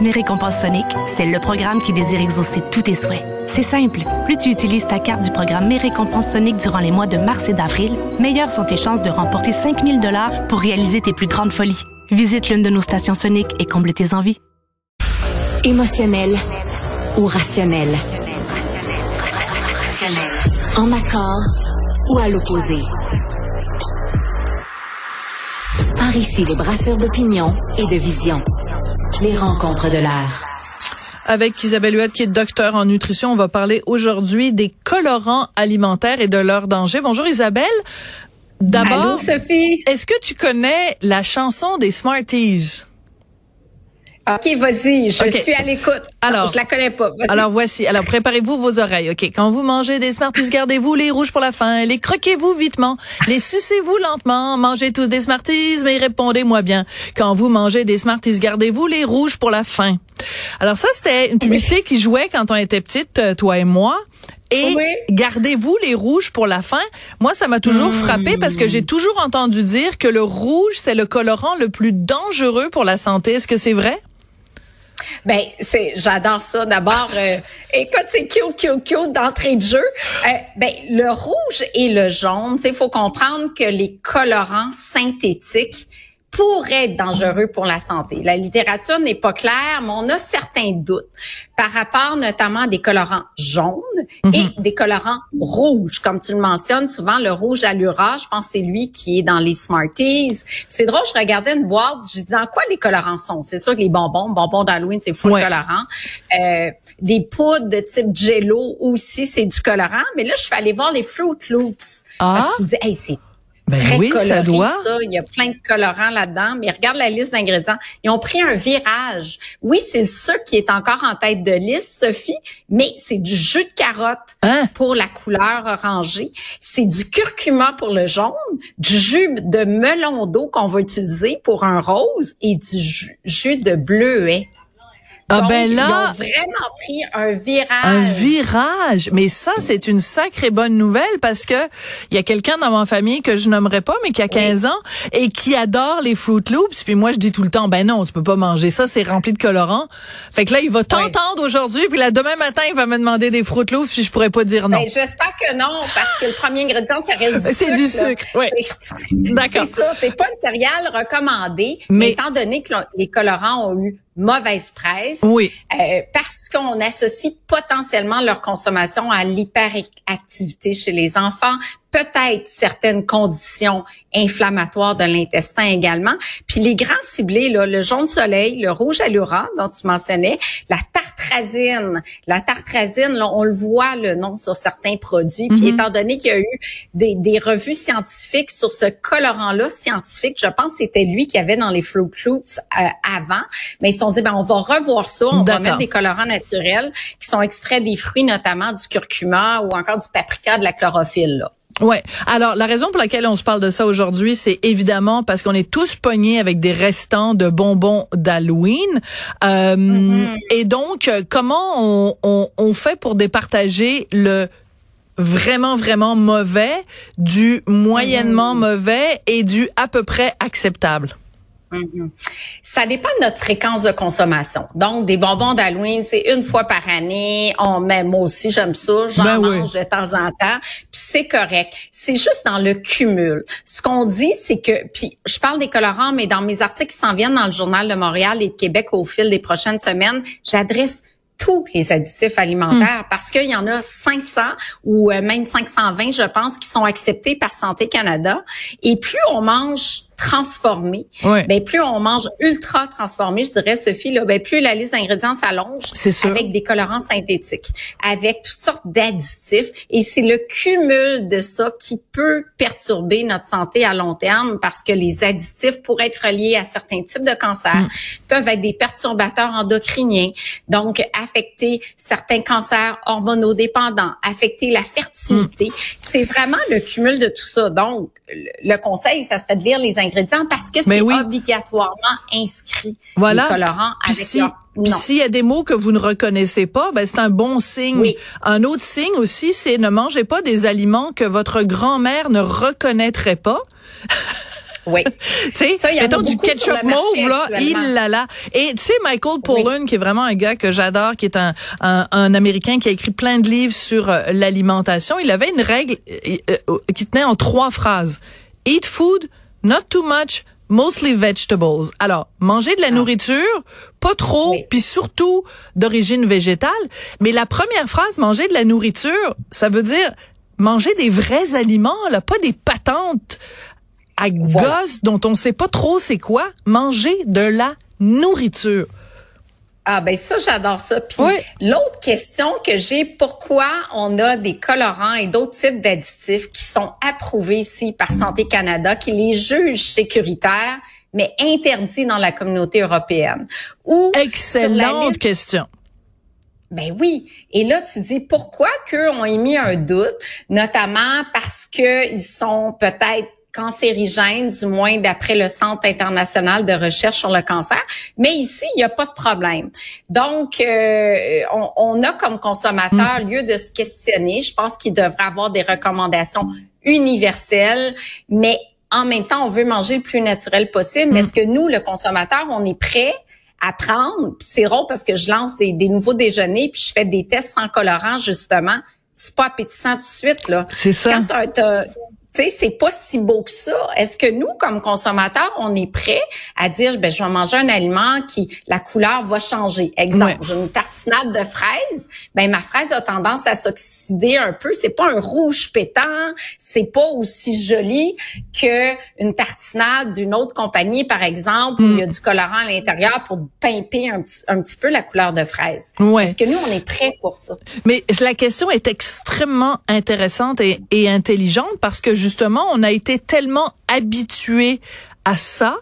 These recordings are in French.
Mes récompenses Sonic, c'est le programme qui désire exaucer tous tes souhaits. C'est simple. Plus tu utilises ta carte du programme Mes récompenses Sonic durant les mois de mars et d'avril, meilleures sont tes chances de remporter 5000 dollars pour réaliser tes plus grandes folies. Visite l'une de nos stations Sonic et comble tes envies. Émotionnel ou rationnel? En accord ou à l'opposé? Par ici, les brasseurs d'opinion et de vision. Les rencontres de l'air. Avec Isabelle Huette, qui est docteur en nutrition, on va parler aujourd'hui des colorants alimentaires et de leurs dangers. Bonjour Isabelle. D'abord, Sophie. Est-ce que tu connais la chanson des Smarties? OK, vas-y, je suis à l'écoute. Alors, je la connais pas. Alors voici. Alors préparez-vous vos oreilles. OK, quand vous mangez des Smarties, gardez-vous les rouges pour la fin, les croquez-vous vitement, les sucez-vous lentement, mangez tous des Smarties, mais répondez-moi bien. Quand vous mangez des Smarties, gardez-vous les rouges pour la fin. Alors ça c'était une publicité qui jouait quand on était petite euh, toi et moi. Et gardez-vous les rouges pour la fin. Moi, ça m'a toujours frappé parce que j'ai toujours entendu dire que le rouge, c'est le colorant le plus dangereux pour la santé. Est-ce que c'est vrai? Ben, c'est, j'adore ça. D'abord, euh, écoute, c'est cute, cute, cute d'entrée de jeu. Euh, ben, le rouge et le jaune, il faut comprendre que les colorants synthétiques pourrait être dangereux pour la santé. La littérature n'est pas claire, mais on a certains doutes par rapport notamment à des colorants jaunes et mhm. des colorants rouges. Comme tu le mentionnes, souvent le rouge allura, je pense que c'est lui qui est dans les Smarties. C'est drôle, je regardais une boîte, je dis dans quoi les colorants sont? C'est sûr que les bonbons, bonbons d'Halloween, c'est full colorant. Euh, des poudres de type Jello aussi, c'est du colorant. Mais là, je suis allée voir les Fruit Loops. Ah? Parce que je dis, hey, c'est ben oui, ça doit. Il y a plein de colorants là-dedans, mais regarde la liste d'ingrédients. Ils ont pris un virage. Oui, c'est ça qui est encore en tête de liste, Sophie, mais c'est du jus de carotte hein? pour la couleur orangée. C'est du curcuma pour le jaune, du jus de melon d'eau qu'on va utiliser pour un rose et du jus, de bleuet. Ah ben là, ils ont vraiment pris un virage. Un virage, mais ça c'est une sacrée bonne nouvelle parce que il y a quelqu'un dans ma famille que je nommerai pas mais qui a 15 ans et qui adore les Fruit Loops puis moi je dis tout le temps ben non, tu peux pas manger ça, c'est rempli de colorants. Fait que là il va t'entendre aujourd'hui puis là demain matin il va me demander des Fruit Loops puis je pourrais pas dire non. Ben, j'espère que non parce que le premier ingrédient ça reste du sucre. C'est du sucre. Oui. D'accord. C'est ça, c'est pas une céréale recommandée mais étant donné que les colorants ont eu mauvaise presse. Oui. Euh, parce qu'on associe potentiellement leur consommation à l'hyperactivité chez les enfants, peut-être certaines conditions inflammatoires de l'intestin également. Puis les grands ciblés, là, le jaune soleil, le rouge allura dont tu mentionnais, la tartrazine. La tartrazine, là, on le voit le nom sur certains produits. Puis mm-hmm. étant donné qu'il y a eu des, des, revues scientifiques sur ce colorant-là scientifique, je pense que c'était lui qui avait dans les Fruit Loops euh, avant. Mais ils se sont dit, ben on va revoir ça, on va mettre des colorants naturels qui sont extraits des fruits, notamment du curcuma ou encore du paprika, de la chlorophylle. Là. Ouais. Alors la raison pour laquelle on se parle de ça aujourd'hui, c'est évidemment parce qu'on est tous pognés avec des restants de bonbons d'Halloween. Euh, mm-hmm. Et donc, comment on, on, on fait pour départager le vraiment vraiment mauvais du moyennement mm-hmm. mauvais et du à peu près acceptable? Mhm. Ça dépend de notre fréquence de consommation. Donc, des bonbons d'Halloween, c'est une fois par année. On met, moi aussi, j'aime ça. J'en ben mange de temps en temps. Puis c'est correct. C'est juste dans le cumul. Ce qu'on dit, c'est que, puis je parle des colorants, mais dans mes articles qui s'en viennent dans le Journal de Montréal et de Québec au fil des prochaines semaines, j'adresse tous les additifs alimentaires hmm. parce qu'il y en a 500 ou euh, même 520, je pense, qui sont acceptés par Santé Canada. Et plus on mange transformés, Ouais. ben plus on mange ultra transformé, je dirais Sophie là, ben plus la liste d'ingrédients s'allonge avec des colorants synthétiques, avec toutes sortes d'additifs et c'est le cumul de ça qui peut perturber notre santé à long terme parce que les additifs pourraient être reliés à certains types de cancers, Mm. peuvent être des perturbateurs endocriniens, donc affecter certains cancers hormonodépendants, affecter la fertilité. Mm. C'est vraiment le cumul de tout ça. Donc le le conseil, ça serait de lire les ingrédients parce que c'est oui. obligatoirement inscrit Voilà. les colorants Puis avec si- leur puis nom. s'il y a des mots que vous ne reconnaissez pas, ben c'est un bon signe. Oui. Un autre signe aussi, c'est ne mangez pas des aliments que votre grand-mère ne reconnaîtrait pas. Oui. Tu sais, Ça, il y en a mettons du ketchup mauve, là, il là là. Et tu sais, Michael Pollan, qui est vraiment un gars que j'adore, qui est un, un, un Américain qui a écrit plein de livres sur euh, l'alimentation, il avait une règle euh, euh, qui tenait en trois phrases. Eat food, not too much, mostly vegetables. Alors, manger de la nourriture, pas trop, Ah. Oui. puis surtout d'origine végétale. Mais la première phrase, manger de la nourriture, ça veut dire manger des vrais aliments, là, pas des patentes à Voilà. gosse dont on sait pas trop c'est quoi, manger de la nourriture. Ah ben ça j'adore ça. Puis Oui. l'autre question que j'ai, pourquoi on a des colorants et d'autres types d'additifs qui sont approuvés ici par Santé Canada, qui les jugent sécuritaires, mais interdits dans la communauté européenne? Ou Excellente liste- question. Ben oui. Et là, tu dis pourquoi qu'eux ont émis un doute, notamment parce que ils sont peut-être cancérigènes, du moins d'après le Centre international de recherche sur le cancer. Mais ici, il n'y a pas de problème. Donc, euh, on, on a comme consommateur lieu de se questionner. Je pense qu'il devrait avoir des recommandations universelles, mais en même temps, on veut manger le plus naturel possible. Mais est-ce que nous, le consommateur, on est prêt à prendre? C'est rare parce que je lance des, des nouveaux déjeuners puis je fais des tests sans colorant justement. C'est pas appétissant tout de suite là. C'est ça. Quand t'as- t'as- tu sais, c'est pas si beau que ça. Est-ce que nous, comme consommateurs, on est prêt à dire, ben, je vais manger un aliment qui, la couleur va changer? Exemple, Ouais. j'ai une tartinade de fraises, ben, ma fraise a tendance à s'oxyder un peu. C'est pas un rouge pétant, c'est pas aussi joli que une tartinade d'une autre compagnie, par exemple, où il y a du colorant à l'intérieur pour pimper un petit, un petit peu la couleur de fraise. Ouais. Est-ce que nous, on est prêt pour ça? Mais la question est extrêmement intéressante et, et intelligente parce que justement, on a été tellement habitué à ça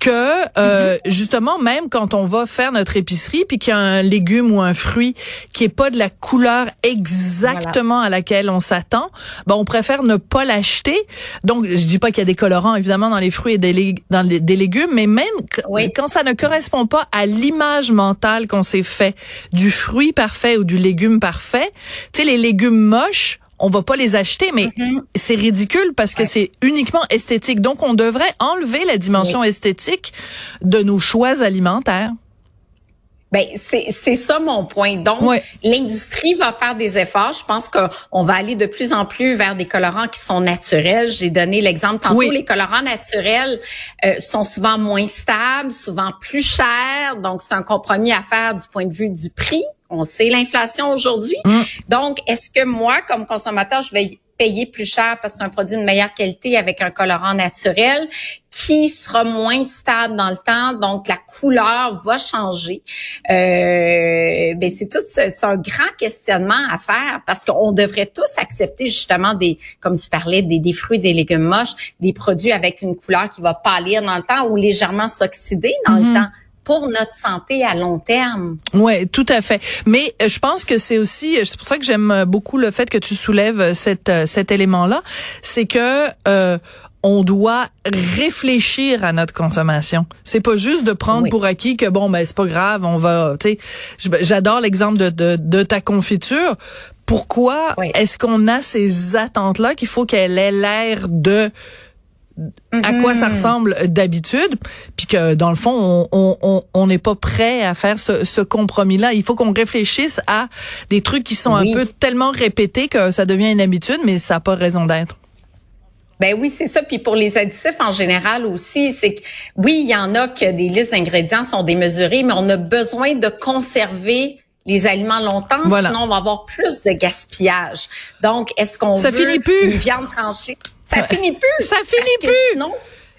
que euh, justement même quand on va faire notre épicerie puis qu'il y a un légume ou un fruit qui est pas de la couleur exactement à laquelle on s'attend, ben on préfère ne pas l'acheter. Donc je dis pas qu'il y a des colorants évidemment dans les fruits et des, lég- dans les- des légumes, mais même Oui. quand ça ne correspond pas à l'image mentale qu'on s'est fait du fruit parfait ou du légume parfait, tu sais les légumes moches on va pas les acheter, mais c'est ridicule parce que c'est uniquement esthétique. Donc, on devrait enlever la dimension esthétique de nos choix alimentaires. Ben c'est c'est ça mon point. Donc Ouais. l'industrie va faire des efforts. Je pense qu'on va aller de plus en plus vers des colorants qui sont naturels. J'ai donné l'exemple tantôt. Oui. Les colorants naturels euh, sont souvent moins stables, souvent plus chers. Donc c'est un compromis à faire du point de vue du prix. On sait l'inflation aujourd'hui. Mm. Donc est-ce que moi comme consommateur je vais payer plus cher parce que c'est un produit de meilleure qualité avec un colorant naturel qui sera moins stable dans le temps, donc la couleur va changer. Euh, ben c'est tout, ce- c'est un grand questionnement à faire parce qu'on devrait tous accepter justement des, comme tu parlais, des, des fruits, des légumes moches, des produits avec une couleur qui va pâlir dans le temps ou légèrement s'oxyder dans le temps pour notre santé à long terme. Ouais, tout à fait. Mais euh, je pense que c'est aussi, c'est pour ça que j'aime euh, beaucoup le fait que tu soulèves euh, cet, euh, cet élément-là, c'est que euh, on doit réfléchir à notre consommation. C'est pas juste de prendre Oui. pour acquis que bon ben c'est pas grave, on va, tu sais, j'adore l'exemple de, de, de ta confiture. Pourquoi Oui. est-ce qu'on a ces attentes-là qu'il faut qu'elle ait l'air de à quoi ça ressemble d'habitude, puis que dans le fond, on on on n'est pas prêt à faire ce, ce compromis-là. Il faut qu'on réfléchisse à des trucs qui sont Oui. un peu tellement répétés que ça devient une habitude, mais ça n'a pas raison d'être. Ben oui, c'est ça. Puis pour les additifs en général aussi, c'est que oui, il y en a que des listes d'ingrédients sont démesurées, mais on a besoin de conserver les aliments longtemps, Voilà. sinon on va avoir plus de gaspillage. Donc, est-ce qu'on veut finit plus. une viande tranchée? Ça finit plus. Ça finit plus. Sinon,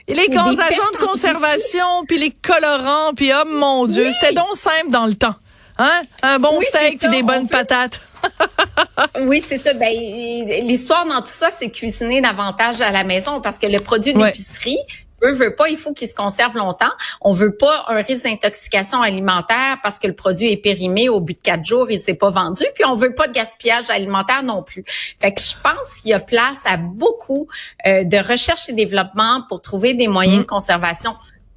Et les des agents de conservation, puis les colorants, puis oh mon Dieu, c'était donc simple dans le temps. Hein? Un bon Oui, steak ça, des on bonnes peut- patates. Oui, c'est ça. Ben, l'histoire dans tout ça, c'est cuisiner davantage à la maison parce que le produit Ouais. Veut, veut pas, il faut qu'il se conserve longtemps. On veut pas un risque d'intoxication alimentaire parce que le produit est périmé au bout de quatre jours, il s'est pas vendu. Puis on veut pas de gaspillage alimentaire non plus. Fait que je pense qu'il y a place à beaucoup euh, de recherche et développement pour trouver des moyens de conservation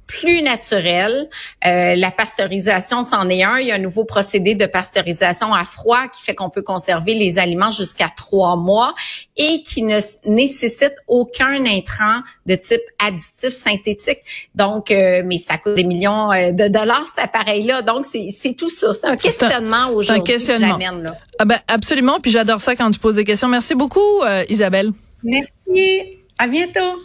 plus naturels. Euh, la pasteurisation, c'en est un. Il y a un nouveau procédé de pasteurisation à froid qui fait qu'on peut conserver les aliments jusqu'à trois mois et qui ne nécessite aucun intrant de type additif synthétique. Donc, euh, mais ça coûte des millions euh, de dollars cet appareil-là. Donc, c'est tout ça. C'est un questionnement aujourd'hui que questionnement. j'amène, là. Ah ben, absolument. Puis j'adore ça quand tu poses des questions. Merci beaucoup, euh, Isabelle. Merci. À bientôt.